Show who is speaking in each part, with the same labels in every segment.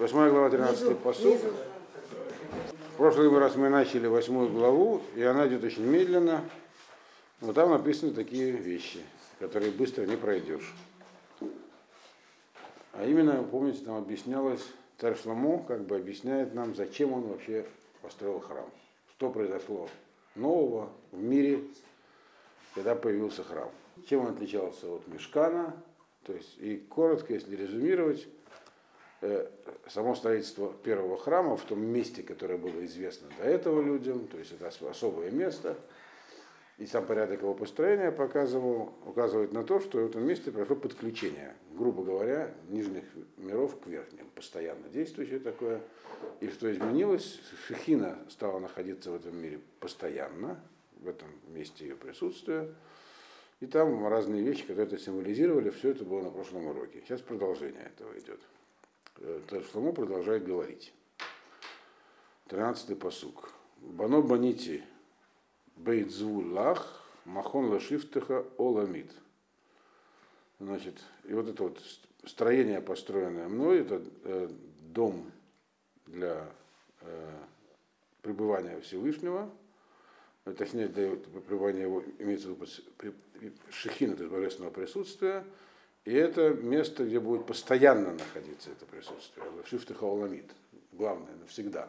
Speaker 1: Восьмая глава, 13 посуд. В прошлый раз мы начали восьмую главу, и она идет очень медленно. Но там написаны такие вещи, которые быстро не пройдешь. А именно, помните, там объяснялось, царь Шломо как бы объясняет нам, зачем он вообще построил храм. Что произошло нового в мире, когда появился храм. Чем он отличался от Мешкана, то есть, и коротко, если резюмировать, само строительство первого храма в том месте, которое было известно до этого людям, то есть это особое место, и сам порядок его построения показывал, указывает на то, что в этом месте прошло подключение, грубо говоря, нижних миров к верхним, постоянно действующее такое. И что изменилось, Шехина стала находиться в этом мире постоянно, в этом месте ее присутствия. И там разные вещи, которые это символизировали, все это было на прошлом уроке. Сейчас продолжение этого идет. Шломо продолжает говорить. Тринадцатый посук. Бано банити бейдзву махон лашифтеха оламид. Значит, и вот это вот строение, построенное мной, это э, дом для э, пребывания Всевышнего, точнее, для пребывания его, имеется в виду шехина, то есть божественного присутствия, и это место, где будет постоянно находиться это присутствие. Шифты хауламид. Главное, навсегда.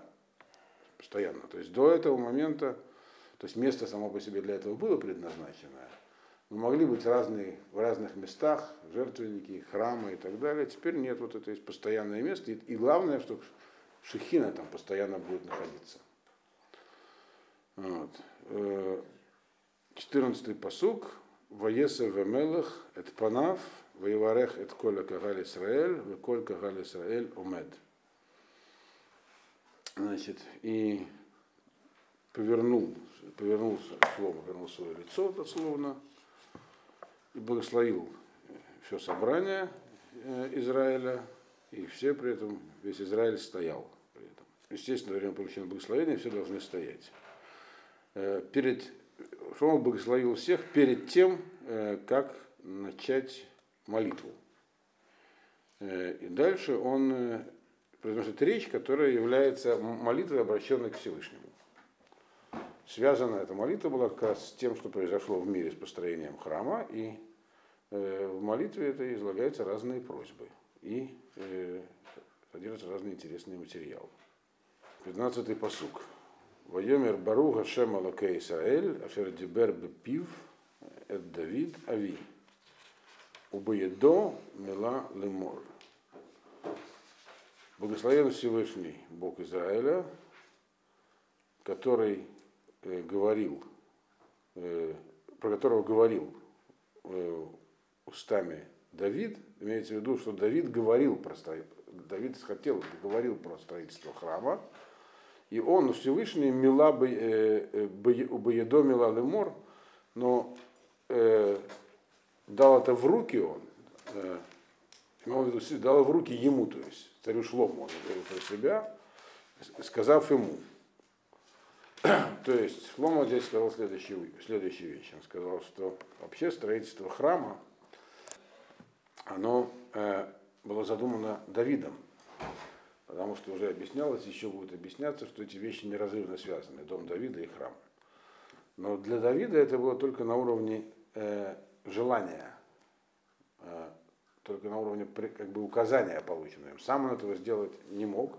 Speaker 1: Постоянно. То есть до этого момента, то есть место само по себе для этого было предназначено, но могли быть разные, в разных местах, жертвенники, храмы и так далее. Теперь нет, вот это есть постоянное место. И, главное, что шехина там постоянно будет находиться. Вот. 14 э, посук. Воеса вемелах, эт панав, воеварех эт коля кагаль Исраэль, веколь кагаль Исраэль умед. Значит, и повернул, повернулся, слово, повернул свое лицо дословно, и благословил все собрание э, Израиля, и все при этом, весь Израиль стоял при этом. Естественно, во время получения благословения все должны стоять. Э, перед он благословил всех перед тем, э, как начать молитву. Э, и дальше он э, произносит речь, которая является молитвой, обращенной к Всевышнему. Связана эта молитва была как раз с тем, что произошло в мире с построением храма, и в молитве это излагаются разные просьбы, и содержатся разные интересные материалы. 15-й посук. Вайомер Бару Гашем Алаке Исраэль, Ашер Дибер Бепив, Эд Давид Ави. Убоедо Мила Лемор. Благословен Всевышний Бог Израиля, который э, говорил, э, про которого говорил э, устами Давид, имеется в виду, что Давид говорил про строительство, Давид хотел, говорил про строительство храма, и он, Всевышний, мила бы, э, э, Боедо мила лемор, но э, дал это в руки он, э, дал в руки ему, то есть царю Шлому, он говорил про себя, сказав ему. то есть Шлома здесь сказал следующую, следующую вещь. Он сказал, что вообще строительство храма, оно э, было задумано Давидом потому что уже объяснялось, еще будет объясняться, что эти вещи неразрывно связаны, дом Давида и храм. Но для Давида это было только на уровне э, желания, э, только на уровне как бы указания полученного. Сам он этого сделать не мог,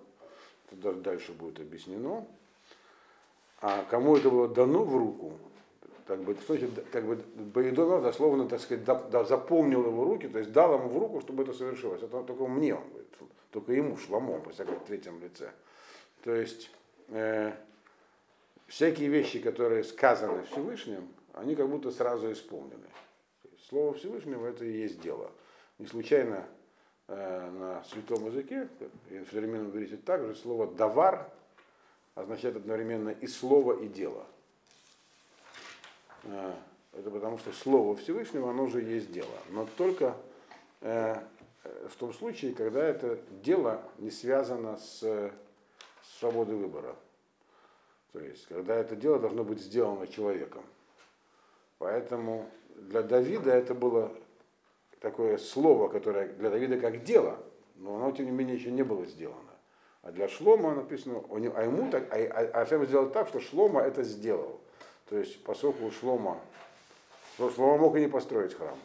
Speaker 1: это даже дальше будет объяснено. А кому это было дано в руку, как бы, как бы Боедонов дословно, так сказать, да, да, запомнил его руки, то есть дал ему в руку, чтобы это совершилось. Это только мне он говорит только ему, Шламо, по всяком третьем лице. То есть э, всякие вещи, которые сказаны Всевышним, они как будто сразу исполнены. Слово Всевышнего это и есть дело. Не случайно э, на святом языке, и в современном говорите также, слово давар означает одновременно и слово, и дело. Э, это потому что слово Всевышнего, оно же есть дело. Но только э, в том случае, когда это дело не связано с свободой выбора. То есть, когда это дело должно быть сделано человеком. Поэтому для Давида это было такое слово, которое для Давида как дело, но оно, тем не менее, еще не было сделано. А для Шлома написано, а ему так, а, а Ашем сделал так, что Шлома это сделал. То есть, поскольку Шлома, Шлома мог и не построить храм.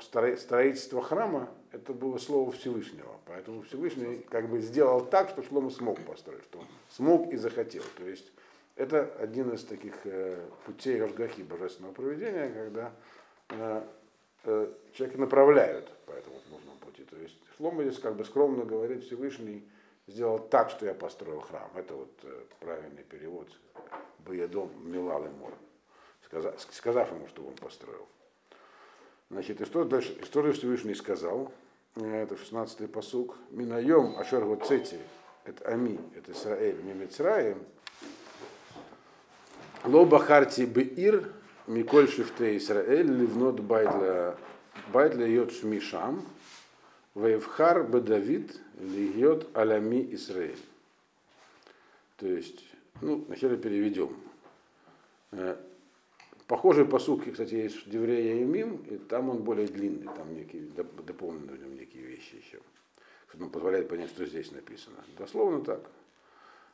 Speaker 1: Строительство храма это было слово Всевышнего. Поэтому Всевышний как бы сделал так, что Шлома смог построить, что смог и захотел. То есть это один из таких э, путей Рожгахи божественного проведения, когда человека направляют по этому нужному пути. То есть Шлома здесь как бы скромно говорит Всевышний, сделал так, что я построил храм. Это вот э, правильный перевод Боедом Милал и Мор, сказав, ему, что он построил. Значит, и что дальше? И что же Всевышний сказал? Это 16-й посук. Минаем Ашер Цети, это Ами, это Исраэль, Мимицраем, Ло бахарти беир, Миколь Шифте Исраэль, Ливнот Байдля, Байдля Йод Шмишам, Вейвхар Бедавид, Льет Алями Исраэль. То есть, ну, вначале переведем. Э, похожий посук, кстати, есть в Деврея и Мим, и там он более длинный, там некие, дополнены в нем некие вещи еще. Что позволяет понять, что здесь написано. Дословно так.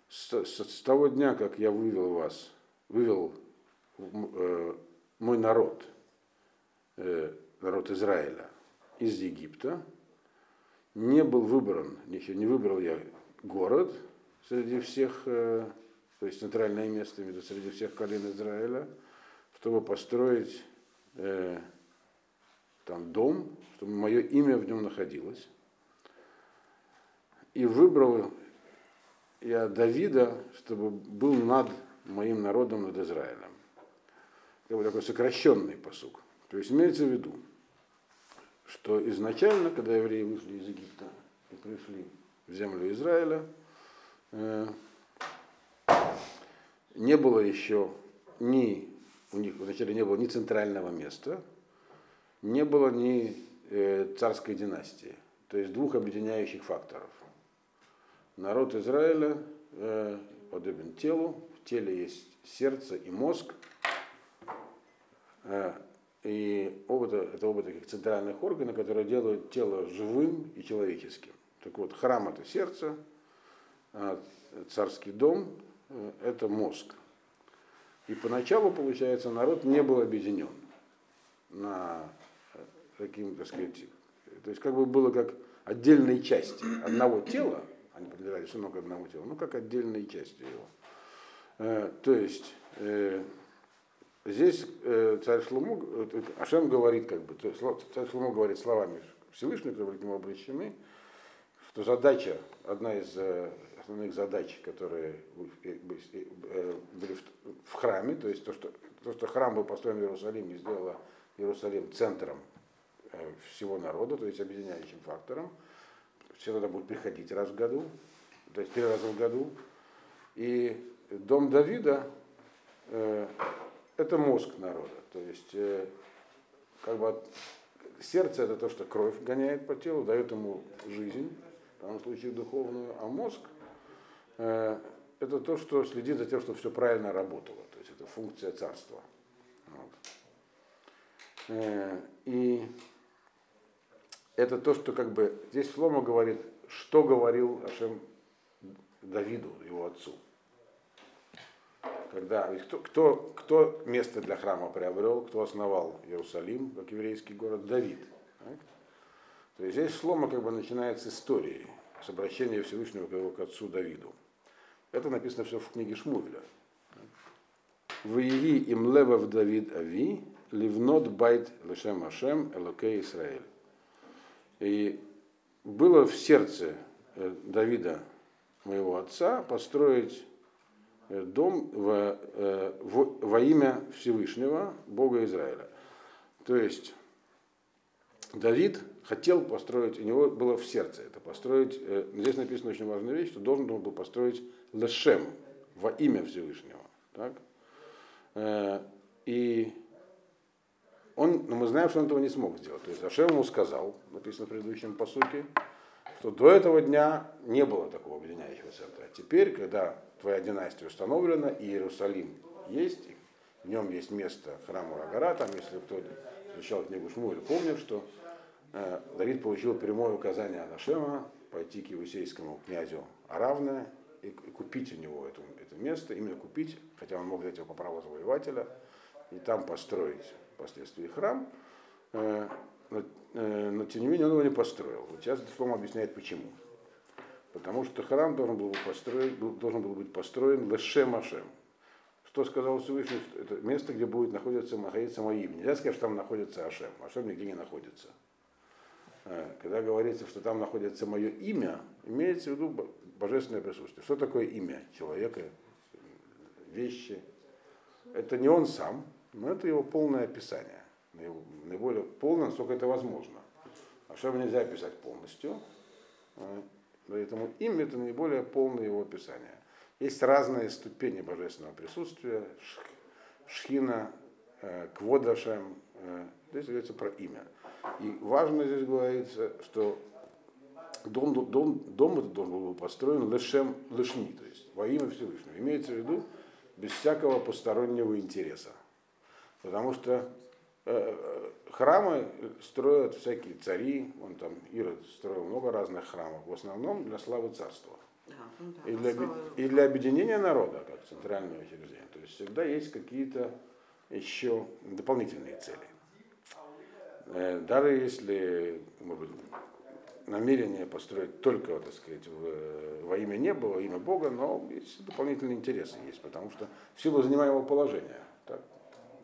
Speaker 1: С, с, с того дня, как я вывел вас вывел мой народ, э, народ Израиля, из Египта, не был выбран, не выбрал я город среди всех, э, то есть центральное место между среди всех колен Израиля, чтобы построить э, там дом, чтобы мое имя в нем находилось. И выбрал я Давида, чтобы был над моим народом над Израилем. Как бы такой сокращенный посук. То есть имеется в виду, что изначально, когда евреи вышли из Египта и пришли в землю Израиля, э, не было еще ни, у них вначале не было ни центрального места, не было ни э, царской династии, то есть двух объединяющих факторов. Народ Израиля э, подобен телу, в теле есть сердце и мозг, и оба, это оба таких центральных органа, которые делают тело живым и человеческим. Так вот, храм это сердце, а царский дом э, это мозг. И поначалу, получается, народ не был объединен на э, таким, так сказать, то есть как бы было как отдельные части одного тела, они принадлежали все много одному телу, ну как отдельные части его. Э, то есть э, здесь э, царь Шлуму, Ашем говорит, как бы, царь Шлуму говорит словами Всевышнего, которые к нему обращены, что задача, одна из основных задач, которые были в храме, то есть то, что, то, что храм был построен в Иерусалиме и сделало Иерусалим центром всего народа, то есть объединяющим фактором. Все туда будут приходить раз в году, то есть три раза в году. И дом Давида э, это мозг народа. То есть э, как бы сердце это то, что кровь гоняет по телу, дает ему жизнь, в данном случае духовную, а мозг э, это то, что следит за тем, чтобы все правильно работало. То есть это функция царства. Вот. Э, и это то, что как бы здесь Флома говорит, что говорил Ашем Давиду, его отцу когда кто, кто, кто место для храма приобрел, кто основал Иерусалим, как еврейский город, Давид. Так? То есть здесь слома как бы начинается с истории, с обращения Всевышнего к его к отцу Давиду. Это написано все в книге Шмувеля. Виеви им левав Давид Ави, ливнот байт лешем Ашем элокей Исраэль. И было в сердце э, Давида, моего отца, построить дом во, э, во, во имя Всевышнего, Бога Израиля. То есть Давид хотел построить, у него было в сердце это построить, э, здесь написана очень важная вещь, что должен был построить Лешем, во имя Всевышнего. Так? И он, но мы знаем, что он этого не смог сделать. То есть Ашем ему сказал, написано в предыдущем посуке, что до этого дня не было такого объединяющего центра. Теперь, когда твоя династия установлена, и Иерусалим есть, в нем есть место храма Рагара, там, если кто изучал книгу Шмуэль, помнит, что э, Давид получил прямое указание Анашема пойти к Евусейскому князю Аравне и, и купить у него это, это место, именно купить, хотя он мог взять его по праву завоевателя, и там построить впоследствии храм, э, но, э, но тем не менее он его не построил. Вот сейчас Шлома объясняет почему. Потому что храм должен был, построить, должен был быть построен Лешем Ашем. Что сказал Всевышний? Это место, где будет находиться, находиться мое имя. Нельзя сказать, что там находится Ашем. Ашем нигде не находится. Э, когда говорится, что там находится мое имя, имеется в виду божественное присутствие. Что такое имя человека, вещи? Это не он сам, но это его полное описание. Наиболее полное, насколько это возможно. Ашем нельзя описать полностью. Э, поэтому имя это наиболее полное его описание. Есть разные ступени божественного присутствия. Шхина, э, Кводашем. Здесь говорится про имя. И важно здесь говорится, что дом, дом, дом этот должен был построен лешем лешми, то есть во имя Всевышнего. Имеется в виду без всякого постороннего интереса. Потому что э, храмы строят всякие цари, он там Ирод строил много разных храмов, в основном для славы царства. Ну и, для, и для объединения народа, как центральное учреждение. То есть всегда есть какие-то еще дополнительные цели. Э, даже если может быть, намерение построить только, так сказать, в, во имя неба, во имя Бога, но есть дополнительные интересы есть, потому что в силу занимаемого положения, так,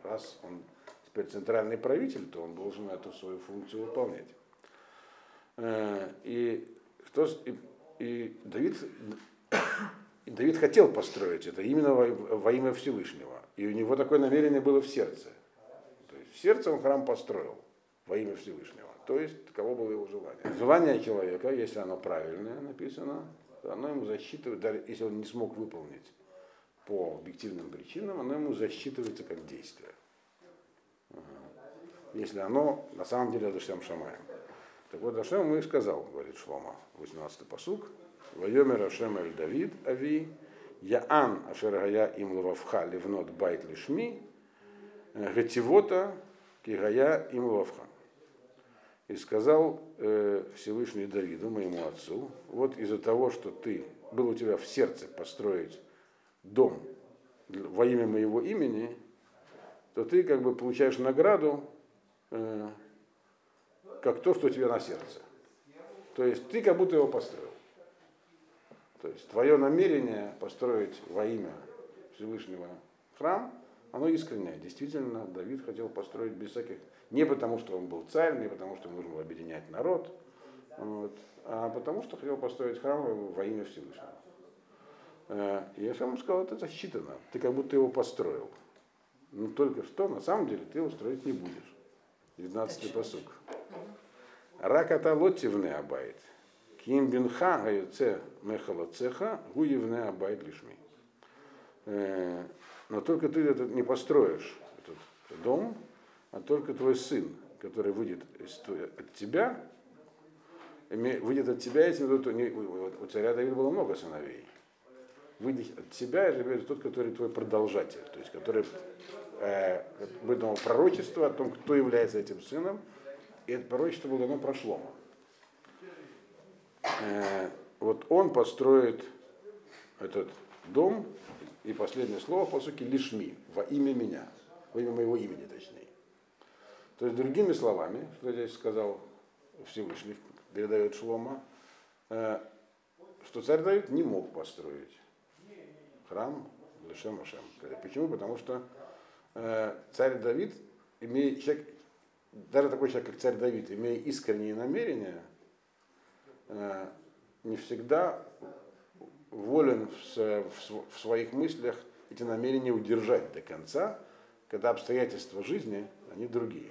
Speaker 1: раз он теперь центральный правитель, то он должен эту свою функцию выполнять. Э, и, что, и, и Давид, и Давид хотел построить это именно во, во имя Всевышнего, и у него такое намерение было в сердце. То есть в сердце он храм построил во имя Всевышнего. То есть, таково было его желание. Желание человека, если оно правильное написано, то оно ему засчитывает, даже если он не смог выполнить по объективным причинам, оно ему засчитывается как действие. Если оно на самом деле Адашем Шамаем. Так вот, Ашем и сказал, говорит Шлома, 18-й посук, Вайомер Ашем Эль Давид Ави, Яан Ашергая им лававха ливнот байт лишми, Гативота Кигая им лавха. И сказал э, Всевышний Давиду, моему отцу, вот из-за того, что ты, был у тебя в сердце построить дом во имя моего имени, то ты как бы получаешь награду, э, как то, что у тебя на сердце. То есть ты как будто его построил. То есть твое намерение построить во имя Всевышнего храм, оно искреннее. Действительно, Давид хотел построить без всяких не потому, что он был царь, не потому, что нужно было объединять народ, вот, а потому, что хотел построить храм во имя Всевышнего. Э, и я сам сказал, это засчитано. Ты как будто его построил. Но только что, на самом деле, ты его строить не будешь. 19-й посук. Раката лотивне абайт. Ким бинха гаюце мехала цеха гуевне абайт лишми. Э, но только ты этот не построишь, этот дом, а только твой сын, который выйдет от тебя, выйдет от тебя, если у царя Давида было много сыновей. Выйдет от тебя, это тот, который твой продолжатель, то есть который э, выдал пророчество о том, кто является этим сыном, и это пророчество было дано прошлому. Э, вот он построит этот дом, и последнее слово, по сути, лишми, во имя меня, во имя моего имени, точнее. То есть, другими словами, что здесь сказал Всевышний, передает Шлома, э, что царь Давид не мог построить храм Лешем Ашем. Почему? Потому что царь Давид, имея, человек, даже такой человек, как царь Давид, имея искренние намерения, э, не всегда волен в своих мыслях эти намерения удержать до конца, когда обстоятельства жизни, они другие.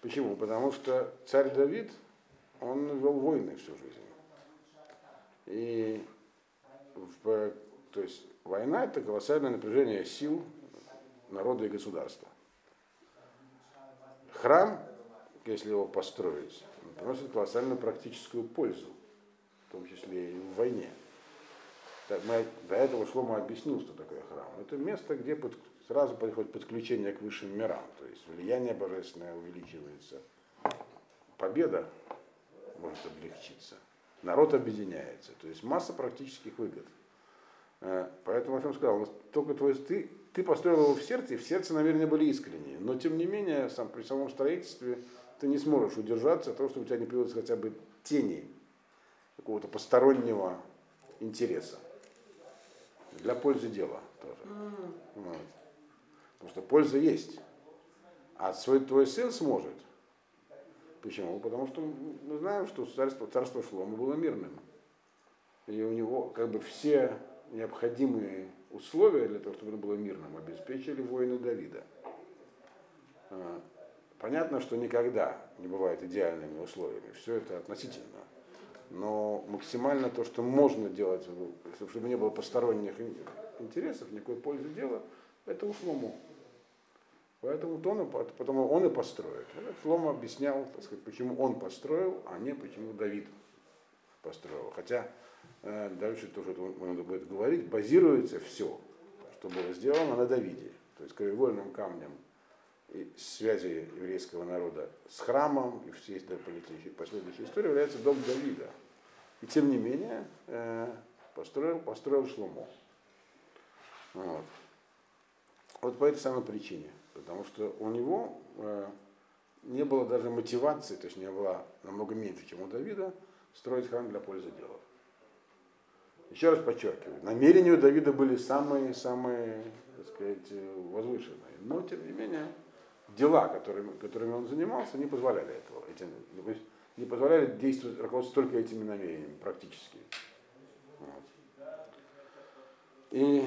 Speaker 1: Почему? Потому что царь Давид, он вел войны всю жизнь. И в, то есть война это колоссальное напряжение сил народа и государства. Храм, если его построить, приносит колоссальную практическую пользу, в том числе и в войне. Мы, до этого Шлома объяснил, что такое храм. Это место, где под, сразу приходит подключение к высшим мирам, то есть влияние божественное увеличивается, победа может облегчиться, народ объединяется, то есть масса практических выгод Поэтому Ашем сказал, «Вот только твой, ты, ты построил его в сердце, и в сердце намерения были искренние. Но тем не менее, сам, при самом строительстве ты не сможешь удержаться от того, чтобы у тебя не появилось хотя бы тени какого-то постороннего интереса. Для пользы дела тоже. Вот. Потому что польза есть. А свой твой сын сможет. Почему? Потому что мы знаем, что царство, царство Шлома было мирным. И у него как бы все необходимые условия для того, чтобы оно было мирным, обеспечили воины Давида. А, Понятно, что никогда не бывает идеальными условиями. Все это относительно. Но максимально то, что можно делать, чтобы не было посторонних интересов, никакой пользы дела, это у Шлому. Поэтому он, потому он и построит. Шлома объяснял, так сказать, почему он построил, а не почему Давид построил. Хотя дальше тоже это надо будет говорить, базируется все, что было сделано на Давиде. То есть краеугольным камнем связи еврейского народа с храмом и всей этой последующей истории является дом Давида. И тем не менее э, построил, построил Шломо. Вот. Вот по этой самой причине. Потому что у него э, не было даже мотивации, то есть не было намного меньше, чем у Давида, строить храм для пользы дела. Еще раз подчеркиваю, намерения у Давида были самые-самые, так сказать, возвышенные. Но, тем не менее, дела, которыми, которыми он занимался, не позволяли этого. Эти, то есть не позволяли действовать, руководствоваться только этими намерениями, практически. Вот. И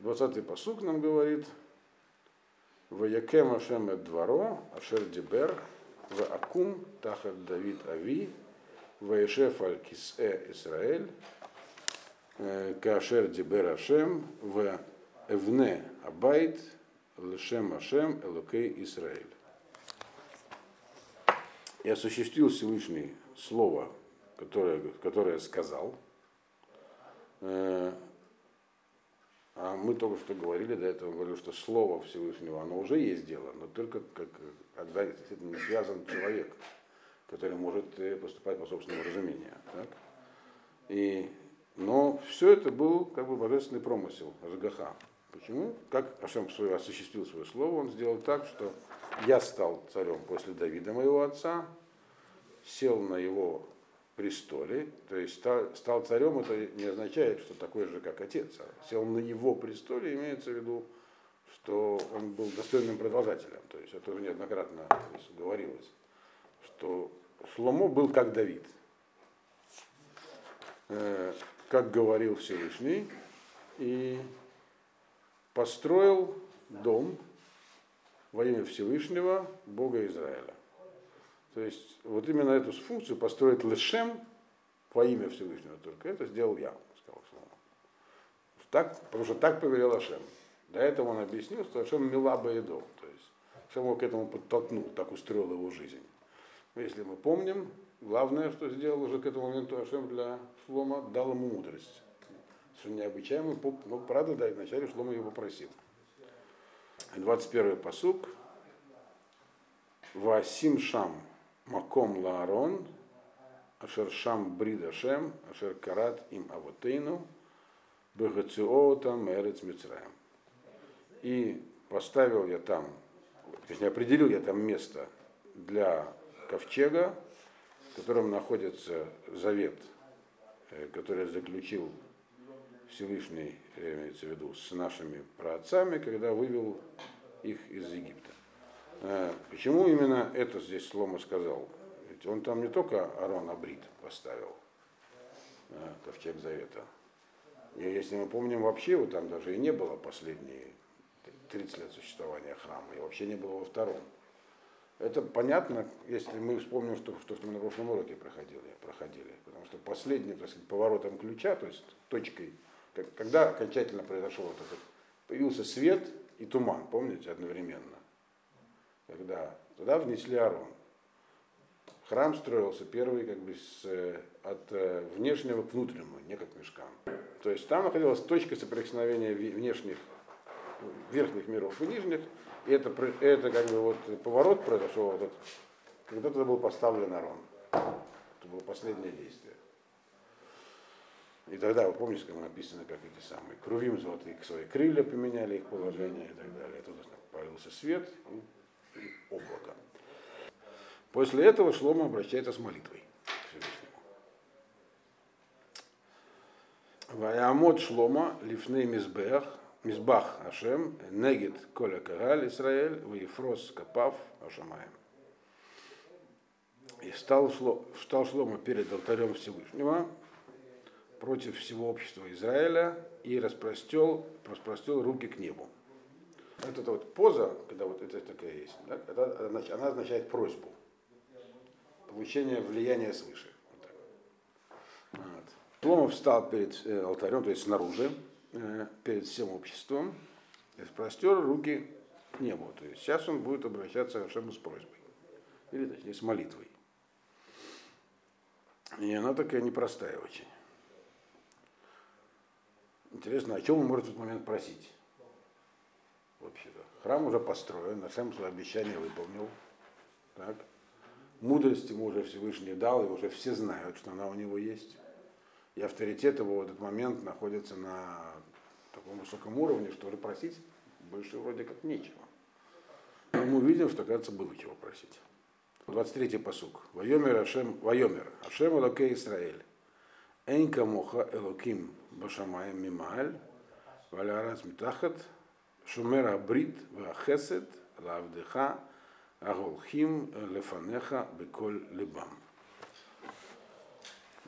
Speaker 1: 20-й посук нам говорит, Ваякем Ашем эт дворо, Ашер Дибер, в Акум Тахат Давид Ави, Ваешеф Аль Кисэ Исраэль, Кашер Дибер Ашем, в Эвне Абайт, Лешем Ашем, Элокей Исраэль. И осуществил Всевышний слово, которое, которое сказал, э, а мы только что говорили, до этого говорили, что слово Всевышнего, оно уже есть дело, но только как, когда действительно не связан человек, который может э, поступать по собственному разумению. Так? И, но все это был как бы божественный промысел Ажгаха. Почему? Как Ашем свое, осуществил свое слово, он сделал так, что я стал царем после Давида, моего отца, сел на его престоле, то есть ста- стал царем, это не означает, что такой же, как отец, а сел на его престоле, имеется в виду, что он был достойным продолжателем, то есть это уже неоднократно говорилось, что Шломо был как Давид, Э, как говорил Всевышний, и построил дом во имя Всевышнего Бога Израиля. То есть вот именно эту функцию построить Лешем во имя Всевышнего только, это сделал я, сказал Шломо. Так, потому что так повелел Ашем. До этого он объяснил, что Ашем Милаба Едо. То есть Ашем его к этому подтолкнул, так устроил его жизнь. Если мы помним, главное, что сделал уже к этому моменту Ашем для Шлома, дал ему мудрость. Что необычайно, но правда, да, вначале Шлома его попросил. 21 посук. Васим Шам Маком Лаарон, Ашер Шам Брид Ашем, Ашер Карат им Авотейну, Бегациоотам Эрец Мицраем. И поставил я там, точнее определил я там место для ковчега, котором находится завет, э, который заключил Всевышний, э, имеется в виду, с нашими праотцами, когда вывел их из Египта. Э, Почему именно это здесь Слома сказал? Ведь он там не только Арон Абрит поставил, ковчег завета. И если мы помним, вообще его там даже и не было последние 30 лет существования храма, и вообще не было во втором. Это понятно, если мы вспомним, что, что, что мы на прошлом уроке проходили, проходили. Потому что последним, так сказать, поворотом ключа, то есть точкой, как- когда окончательно произошел вот этот, появился свет и туман, помните, одновременно. Когда туда внесли Арон. Храм строился первый как бы с, от э, внешнего к внутреннему, не как мешкам. То есть там находилась точка соприкосновения внешних, верхних миров и нижних, это, это как бы вот поворот произошел, вот этот, когда туда был поставлен Арон. Это было последнее действие. И тогда, вы помните, как написано, как эти самые крувим золотые свои крылья поменяли их положение и так далее. Тут появился свет и облако. После этого Шлома обращается с молитвой к Всевышнему. Ваямот Шлома, лифней мизбех, мизбах Ашем, негит коля кагаль Исраэль, ваефрос капав Ашамаем. И стал, Шло, стал Шлома перед алтарем Всевышнего против всего общества Израиля и распростел, распростел руки к небу. Вот эта вот поза, когда вот это такая есть, да, это, она означает просьбу получение влияния свыше. Вот вот. Шлома встал перед э, алтарем, то есть снаружи, перед всем обществом, и простер руки к небу. То есть сейчас он будет обращаться к Ашему с просьбой. Или точнее с молитвой. И она такая непростая очень. Интересно, о чем он может в этот момент просить? Вообще-то. Храм уже построен, Ашем свое обещание выполнил. Так. Мудрости ему уже Всевышний дал, и уже все знают, что она у него есть. И авторитет его в этот момент находится на таком высоком уровне, что просить больше вроде как нечего. Но мы увидим, что, кажется, было чего просить. 23-й посук. Вайомер Ашем, Вайомер, Ашем Элоке Исраэль. Эйнка моха Элоким Башамаем Мимааль, Валярас Митахат, Шумера Брит, Вахесет, Лавдеха, Аголхим лефанеха беколь либам.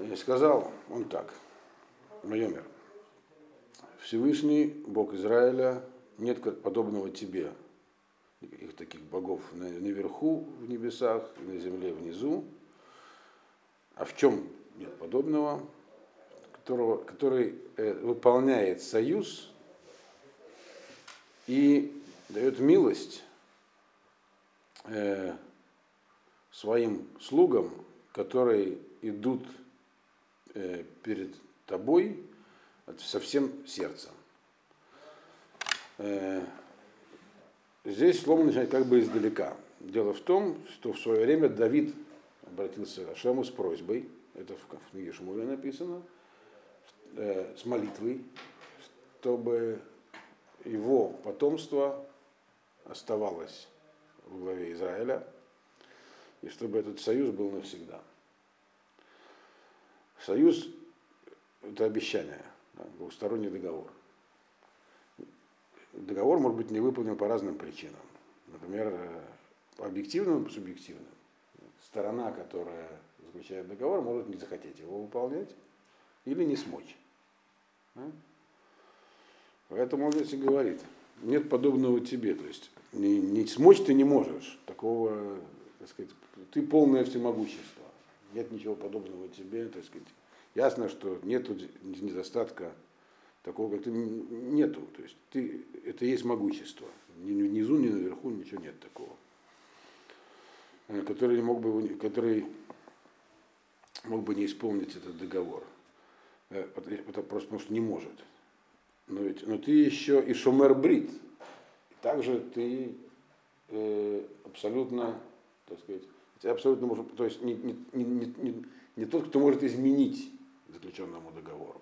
Speaker 1: И сказал он так, Майомер, Всевышний Бог Израиля, нет подобного тебе, их таких богов наверху в небесах, на земле внизу. А в чем нет подобного? Которого, который э, выполняет союз и дает милость э, своим слугам, которые идут перед тобой со всем сердцем. Э, здесь слово начинает как бы издалека. Дело в том, что в свое время Давид обратился к Ашему с просьбой, это в книге Шмуля написано, э, с молитвой, чтобы его потомство оставалось в главе Израиля, и чтобы этот союз был навсегда. Союз – это обещание, да, двухсторонний договор. Договор может быть не выполнен по разным причинам. Например, э, по объективным и субъективным. Сторона, которая заключает договор, может не захотеть его выполнять или не смочь. Поэтому он здесь и говорит, нет подобного тебе. То есть не, не смочь ты не можешь. Такого, так сказать, ты полное всемогущество. Нет ничего подобного тебе, так сказать. Ясно, что нет недостатка такого, как ты нету. То есть ты, это есть могущество. Ни внизу, ни наверху ничего нет такого. Э, который не мог бы, который мог бы не исполнить этот договор. Э, это просто потому что не может. Но, ведь, но ты еще и шумер брит, также ты э, абсолютно, так сказать, абсолютно можешь, то есть не, не, не, не, не тот, кто может изменить заключенному договору.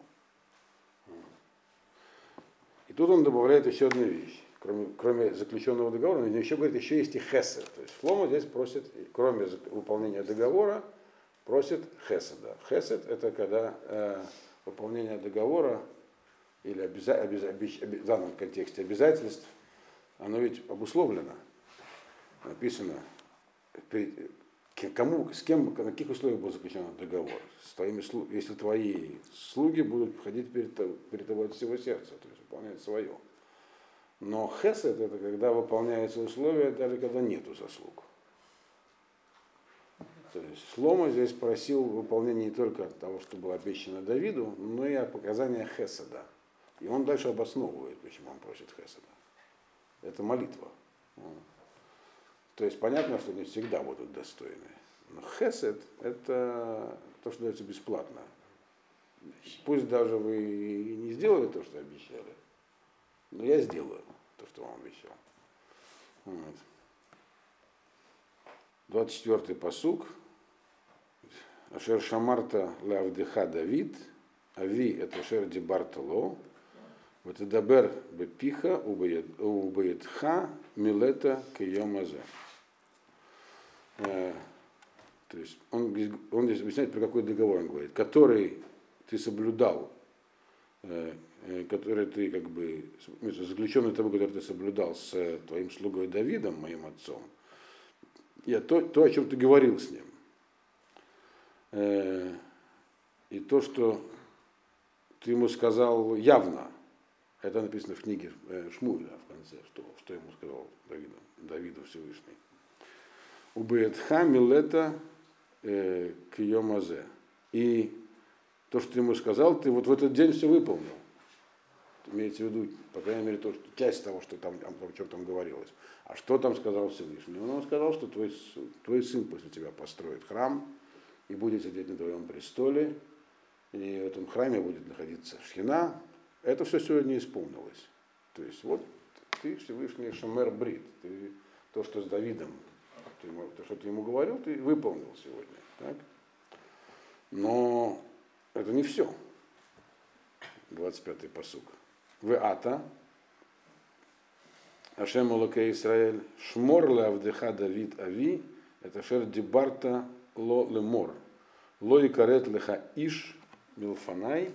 Speaker 1: И тут он добавляет еще одну вещь. Кроме, кроме заключенного договора, он еще говорит, еще есть и хесед. То есть Шлома здесь просит, кроме выполнения договора, просит хеседа. Хесед это когда э, выполнение договора или обяза, обяза, обяза, в данном контексте обязательств оно ведь обусловлено. Написано, кому, с кем, на каких условиях был заключен договор. С твоими, если твои слуги будут ходить перед, перед тобой от всего сердца, то есть выполнять свое. Но хесед это когда выполняются условия, даже когда нету заслуг. То есть Слома здесь просил выполнения не только того, что было обещано Давиду, но и о показаниях Хеседа. И он дальше обосновывает, почему он просит Хеседа это молитва. То есть понятно, что не всегда будут достойны. Но хесед – это то, что дается бесплатно. Пусть даже вы не сделали то, что обещали, но я сделаю то, что вам обещал. Вот. 24-й посук. Ашер Шамарта Лавдеха Давид, Ави это шерди бартало, вот дабер бепиха убоетха милета киомазе. То есть он, он здесь объясняет, про какой договор он говорит, который ты соблюдал, э, э, который ты как бы, заключенный того, который ты соблюдал с твоим слугой Давидом, моим отцом, я то, то, о чем ты говорил с ним. Э, и то, что ты ему сказал явно, это написано в книге Шмуля в конце, что, что ему сказал Давиду, Давиду Всевышний. Убеетха милета э, к Йомазе. И то, что ты ему сказал, ты вот в этот день все выполнил. Имеется в виду, по крайней мере, то, что, часть того, что там, о чем там говорилось. А что там сказал Всевышний? Он сказал, что твой, твой сын после тебя построит храм и будет сидеть на твоем престоле, и в этом храме будет находиться шхина. Это все сегодня исполнилось. То есть вот ты Всевышний Шамер Брит, ты то, что с Давидом ты ему, то, что ты ему говорил, ты выполнил сегодня. Так? Но это не все. 25-й посуг. В ата, Ашем Улаке Исраэль, Шмор Авдеха Давид Ави, это Шер Дибарта Ло Лемор. Ло и Карет Леха Иш Милфанай,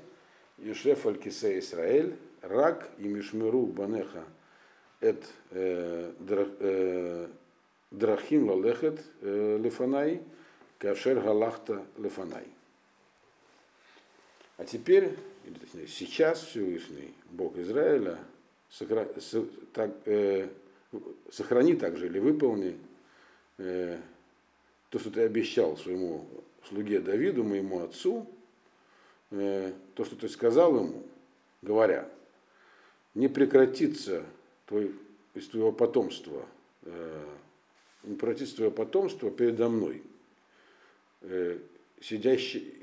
Speaker 1: Ешеф Алькисе Исраэль, Рак и Мишмиру Банеха Эт э, э, Драхим лалехет э, лефанай, кашер галахта лефанай. А теперь, или точнее, сейчас Всевышний, Бог Израиля, э, сохрани также или выполни э, то, что ты обещал своему слуге Давиду, моему отцу, то, что ты сказал ему, говоря, не прекратится твой, из твоего потомства не превратится твое потомство передо мной, э, сидящий,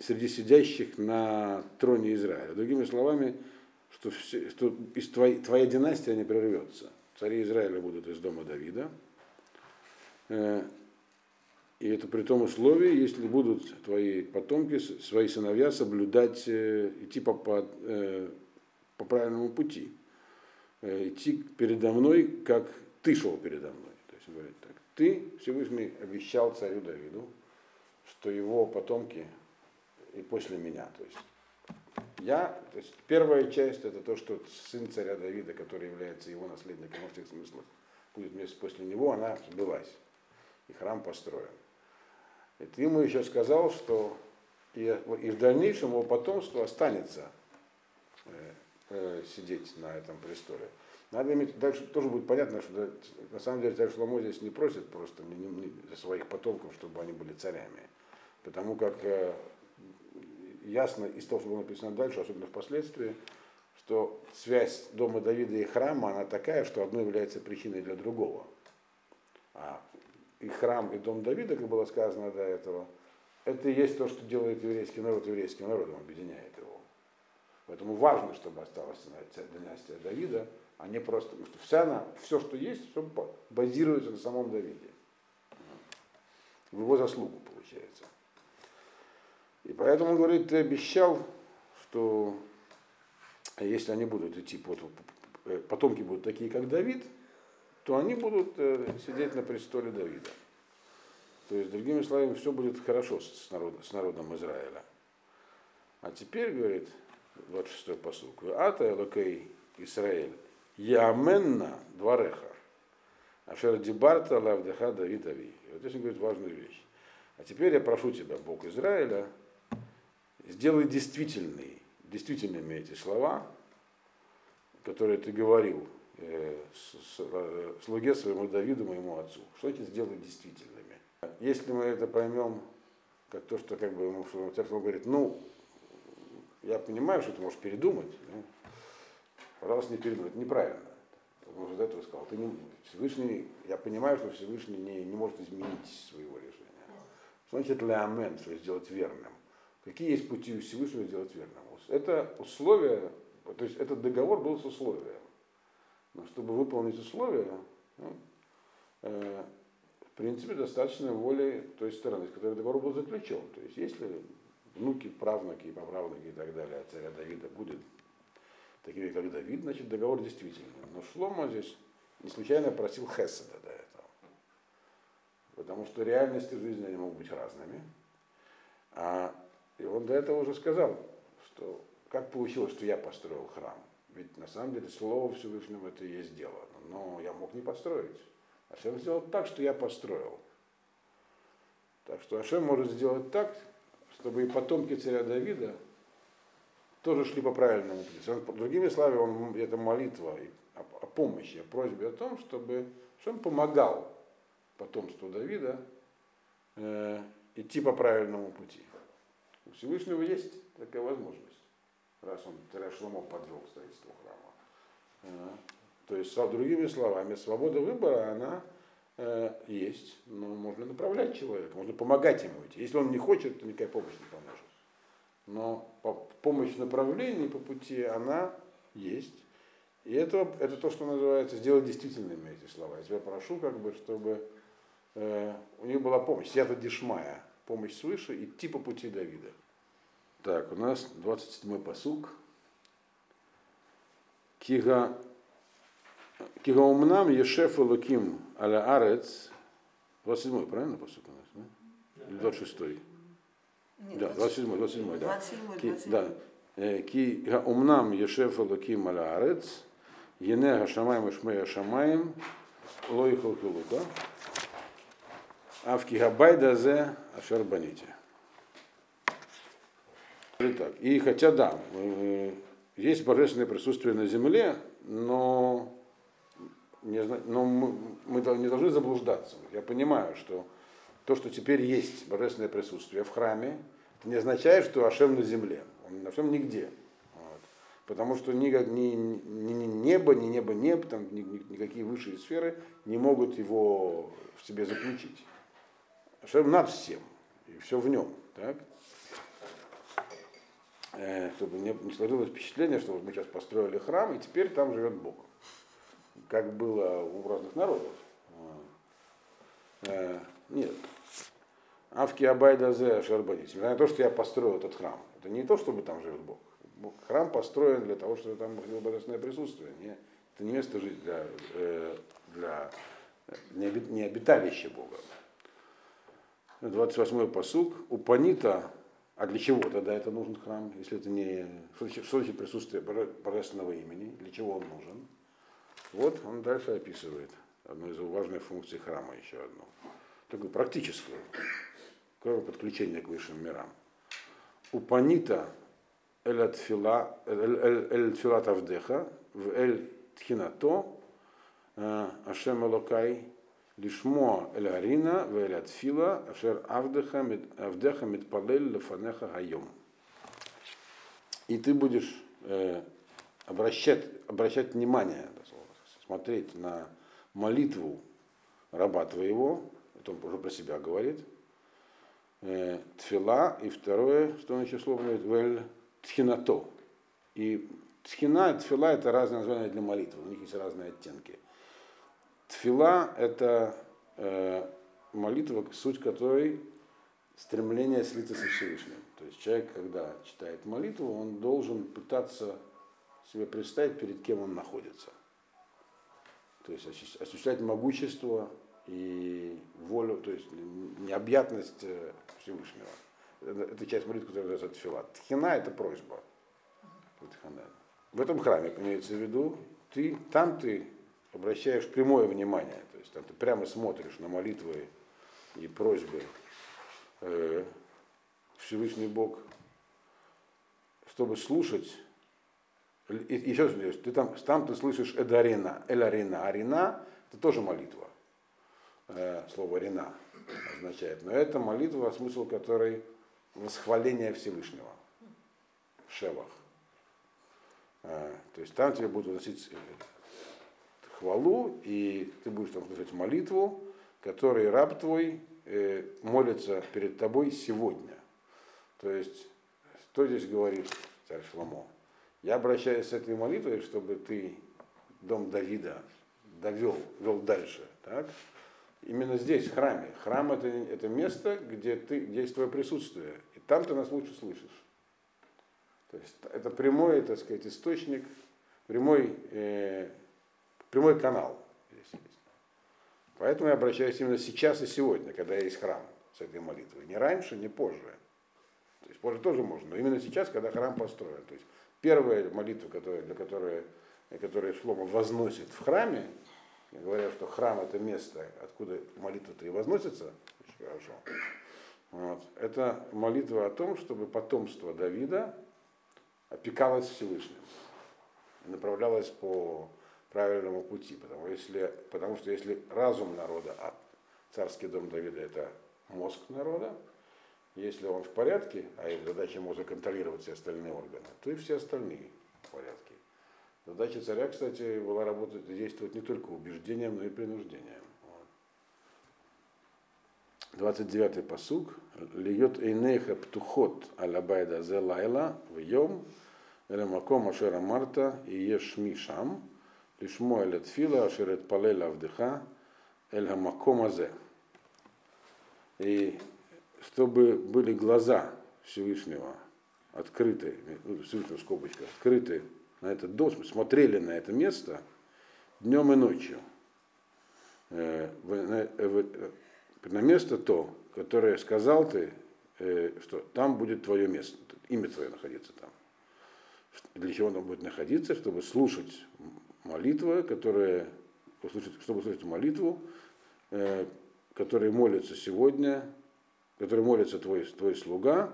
Speaker 1: среди сидящих на троне Израиля. Другими словами, что, все, что из твоей, твоя династия не прервется. Цари Израиля будут из дома Давида. Э, и это при том условии, если будут твои потомки, свои сыновья соблюдать, э, идти по, по, по правильному пути. Идти передо мной, как ты шел передо мной. Есть говорит, ты, Всевышний, обещал царю Давиду, что его потомки и после меня. То есть я, то есть первая часть это то, что сын царя Давида, который является его наследником во всех смыслах, будет вместе после него, она сбылась. И храм построен. И ты ему еще сказал, что и, и в дальнейшем его потомство останется э, э, сидеть на этом престоле. Надо иметь, дальше тоже будет понятно, что на самом деле царь Шломо здесь не просит просто не, не, не, своих потомков, чтобы они были царями. Потому как э, ясно из того, что было написано дальше, особенно впоследствии, что связь дома Давида и храма, она такая, что одно является причиной для другого. А и храм, и дом Давида, как было сказано до этого, это и есть то, что делает еврейский народ еврейским народом, объединяет его. Поэтому важно, чтобы осталась династия Давида, а не просто, потому что вся она, все, что есть, все базируется на самом Давиде. В его заслугу, получается. И поэтому он говорит, ты обещал, что если они будут идти, под, потомки будут такие, как Давид, то они будут э, сидеть на престоле Давида. То есть, другими словами, все будет хорошо с, народом, с народом Израиля. А теперь, говорит, 26-й посук, Ата Элокей Израиль, Яменна двореха. Ашер Дибарта Лавдеха Давид Ави. Вот здесь он говорит важную вещь. А теперь я прошу тебя, Бог Израиля, сделай действительный, действительными эти слова, которые ты говорил э, с, с, э, слуге своему Давиду, моему отцу. Что эти сделай действительными? Если мы это поймем, как то, что как бы ему говорит, ну, я понимаю, что ты можешь передумать, да? Пожалуйста, не передумай. Это неправильно. Он же до этого сказал. Ты не, Всевышний, я понимаю, что Всевышний не, не может изменить своего решения. Что значит лямен, что сделать верным? Какие есть пути у Всевышнего сделать верным? Это условие, то есть этот договор был с условием. Но чтобы выполнить условия, ну, э, в принципе, достаточно воли той стороны, с которой договор был заключен. То есть если внуки, правнуки, поправнуки и так далее царя Давида будет такими, как Давид, значит, договор действительный. Но Шлома здесь не случайно просил Хеседа до этого. Потому что реальности жизни они могут быть разными. А, и он до этого уже сказал, что как получилось, что я построил храм. Ведь на самом деле слово Всевышнего это и есть дело. Но я мог не построить. Ашем сделал так, что я построил. Так что Ашем может сделать так, чтобы и потомки царя Давида тоже шли по правильному пути. Он, другими словами, он, это молитва о, о помощи, о просьбе о том, чтобы Ашем помогал потомству Давида э, идти по правильному пути. У Всевышнего есть такая возможность, раз он царя Шломо подвел к строительству храма. Э, то есть, другими словами, свобода выбора, она э, есть, но можно направлять человека, можно помогать ему идти. Если он не хочет, то никакая помощь не. Но помощь в направлении по пути, она есть. И это, это то, что называется сделать действительными эти слова. Я тебя прошу, как бы, чтобы э, у них была помощь, Сията Дишмая, помощь свыше, идти по пути Давида. Так, у нас 27-й посук. Кига Кигаумнам Ешеф Луким Аля Арец, 27 правильно посуд у нас, да? 26
Speaker 2: Нет,
Speaker 1: Да, 27 27 да.
Speaker 2: 27
Speaker 1: Ки,
Speaker 2: 27.
Speaker 1: да. Ки Гаумнам Ешеф Луким Аля Арец, Ене Гашамаем Ишмея Шамаем, Лой Хилхилу, да? А в Кигабайда Зе Ашер Баните. Итак, и хотя да, э, есть божественное присутствие на земле, но не, но мы, мы не должны заблуждаться. Я понимаю, что то, что теперь есть божественное присутствие в храме, это не означает, что Ашем на земле. Он на всем нигде. Вот. Потому что ни, ни, ни- ни небо, ни небо неб, там, ни- ни- никакие высшие сферы не могут его в себе заключить. Ашем над всем, и все в нем. Так? Э, чтобы не, не сложилось впечатление, что мы сейчас построили храм, и теперь там живет Бог как было у разных народов. Э, Нет. Авки Абайдазе Шарбани. Несмотря на то, что я построил этот храм. Это не то, чтобы там живет Бог. Храм построен для того, чтобы там было божественное присутствие. Не, это не место жить для, э, для оби- не обиталище Бога. 28-й посуг. У Панита, а для чего тогда это нужен храм, если это не... Значит присутствие боже- божественного имени? Для чего он нужен? Вот он дальше описывает одну из важных функций храма, еще одну. Такую практическую, кроме подключения к высшим мирам. Упанита эль тфила эль тфилат авдеха в эль тхинато э, ашем элокай лишмо эль арина в эль атфила ашер авдеха мит- авдеха митпалель лефанеха хайом. И ты будешь э, обращать, обращать внимание, смотреть на молитву раба твоего, это он уже про себя говорит, э, тфила, и второе, что он еще слово говорит, вель тхинато. И тхина и тфила это разные названия для молитвы, у них есть разные оттенки. Тфила это э, молитва, суть которой стремление слиться со Всевышним. То есть человек, когда читает молитву, он должен пытаться себе представить, перед кем он находится. То есть осу- осуществлять могущество и волю, то есть необъятность э, Всевышнего. Это, часть молитвы, которая называется тфила. Тхина – это просьба. В этом храме, имеется в виду, ты, там ты обращаешь прямое внимание, то есть там ты прямо смотришь на молитвы и просьбы э, Всевышний Бог, чтобы слушать и, еще раз ты там, там ты слышишь эдарина, эль арина. Арина это тоже молитва. Э, слово рина означает. Но это молитва, смысл которой восхваление Всевышнего. Шевах. Э, то есть там тебе будут выносить э, хвалу, и ты будешь там слышать молитву, которой раб твой молится перед тобой сегодня. То есть, что здесь говорит царь Шломо? Я обращаюсь с этой молитвой, чтобы ты дом Давида довел, вел дальше. Так? Именно здесь, в храме. Храм это, это место, где, ты, где есть твое присутствие. И там ты нас лучше слышишь. То есть это прямой, так сказать, источник, прямой, э, прямой канал. Поэтому я обращаюсь именно сейчас и сегодня, когда есть храм с этой молитвой. Не раньше, не позже. То есть позже тоже можно, но именно сейчас, когда храм построен. То есть первая молитва, которая, для которой, которую Шлома возносит в храме, говоря, что храм это место, откуда молитва-то и возносится, очень хорошо. Вот. Это молитва о том, чтобы потомство Давида опекалось Всевышним направлялось по правильному пути. Потому, если, потому что если разум народа, а царский дом Давида это мозг народа, если он в порядке, а их задача мозга контролировать все остальные органы, то и все остальные в порядке. Задача царя, кстати, была работать, действовать не только убеждением, но и принуждением. 29-й посуг. Льет эйнеха птухот алабайда зе лайла в йом элемаком ашера марта и еш мишам лишмо элет фила ашерет палела вдыха эль хамаком азе. И чтобы были глаза Всевышнего открыты, ну, Всевышнего скобочка, открыты на этот дом, смотрели на это место днем и ночью. Э, на место то, которое сказал ты, э, что там будет твое место, имя твое находиться там. Для чего оно будет находиться? Чтобы слушать молитвы, которые, чтобы слушать молитву, э, которые молятся сегодня, которые молится твой, твой слуга,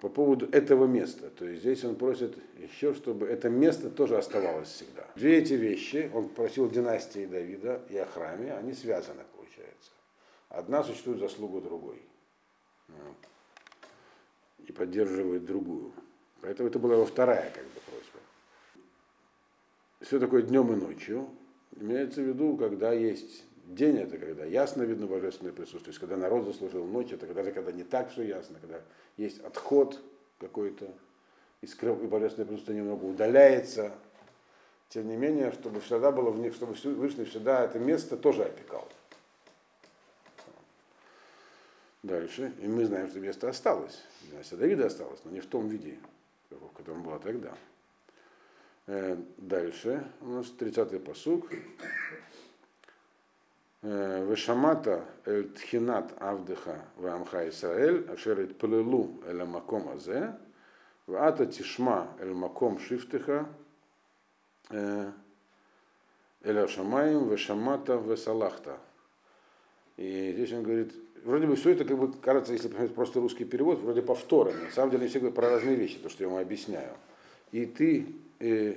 Speaker 1: по поводу этого места. То есть здесь он просит еще, чтобы это место тоже оставалось всегда. Две эти вещи, он просил династии Давида и о храме, они связаны, получается. Одна существует заслугу другой. И поддерживает другую. Поэтому это была его вторая как бы, просьба. Все такое днем и ночью. Имеется в виду, когда есть день, это когда ясно видно божественное присутствие. То есть когда народ заслужил ночь, это когда, когда не так все ясно, когда есть отход какой-то, и, скрыв, и божественное присутствие немного удаляется. Тем не менее, чтобы всегда было, чтобы Всевышний всегда это место тоже опекал. Дальше. И мы знаем, что место осталось. Династия Давида осталось, но не в том виде, в котором было тогда. Э, дальше у нас 30-й посуг. Э, Вешамата эль тхинат авдыха вамха Исраэль, ашер пылылу эль маком азе, вата тишма эль маком шифтыха, э, эль шамаем вешамата весалахта. И здесь он говорит, вроде бы все это, как бы, кажется, если посмотреть просто русский перевод, вроде повторно. На самом деле все говорят про разные вещи, то, что я вам объясняю. И ты э,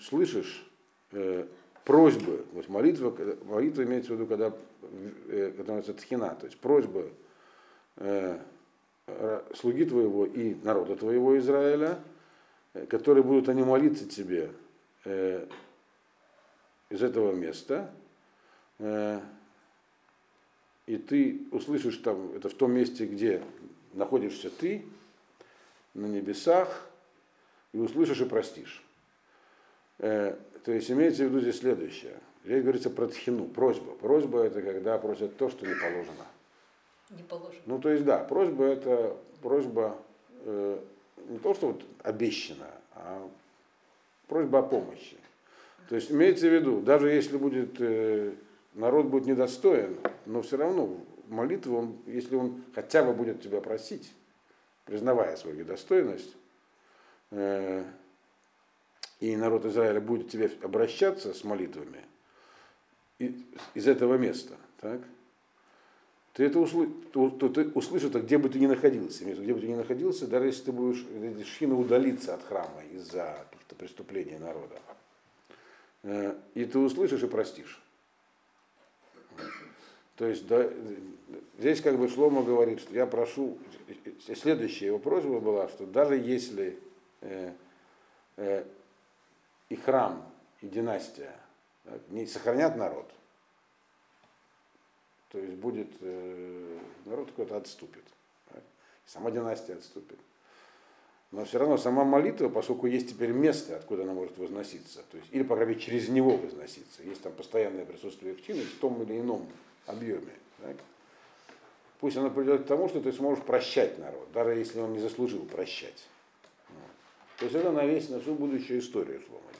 Speaker 1: слышишь э, просьбы, вот молитва, молитва имеется в виду, когда, э, когда называется тхина, то есть просьбы э, слуги твоего и народа твоего Израиля, э, которые будут они молиться тебе э, из этого места, э, и ты услышишь там, это в том месте, где находишься ты, на небесах, и услышишь и простишь. Э, то есть имеется в виду здесь следующее. Здесь говорится про тхину, просьба. Просьба это когда просят то, что не положено.
Speaker 2: Не положено.
Speaker 1: Ну, то есть, да, просьба это просьба э, не то, что вот обещана, а просьба о помощи. То есть имеется в виду, даже если будет э, народ будет недостоин, но все равно молитву, он, если он хотя бы будет тебя просить, признавая свою недостойность, э, и народ Израиля будет к тебе обращаться с молитвами из этого места, так, ты это услы, то, то ты услышишь, это где бы ты ни находился, где бы ты ни находился, даже если ты будешь шхина удалиться от храма из-за каких-то преступлений народа, э, и ты услышишь и простишь. То есть да, здесь как бы Шлома говорит, что я прошу, следующая его просьба была, что даже если э, э, и храм, и династия так, не сохранят народ, то есть будет, э, народ какой-то отступит, так, сама династия отступит. Но все равно сама молитва, поскольку есть теперь место, откуда она может возноситься, то есть, или, по крайней мере, через него возноситься, есть там постоянное присутствие в чине в том или ином объеме. Так? Пусть оно придет к тому, что ты сможешь прощать народ, даже если он не заслужил прощать. То есть это на весь, на всю будущую историю, спросят.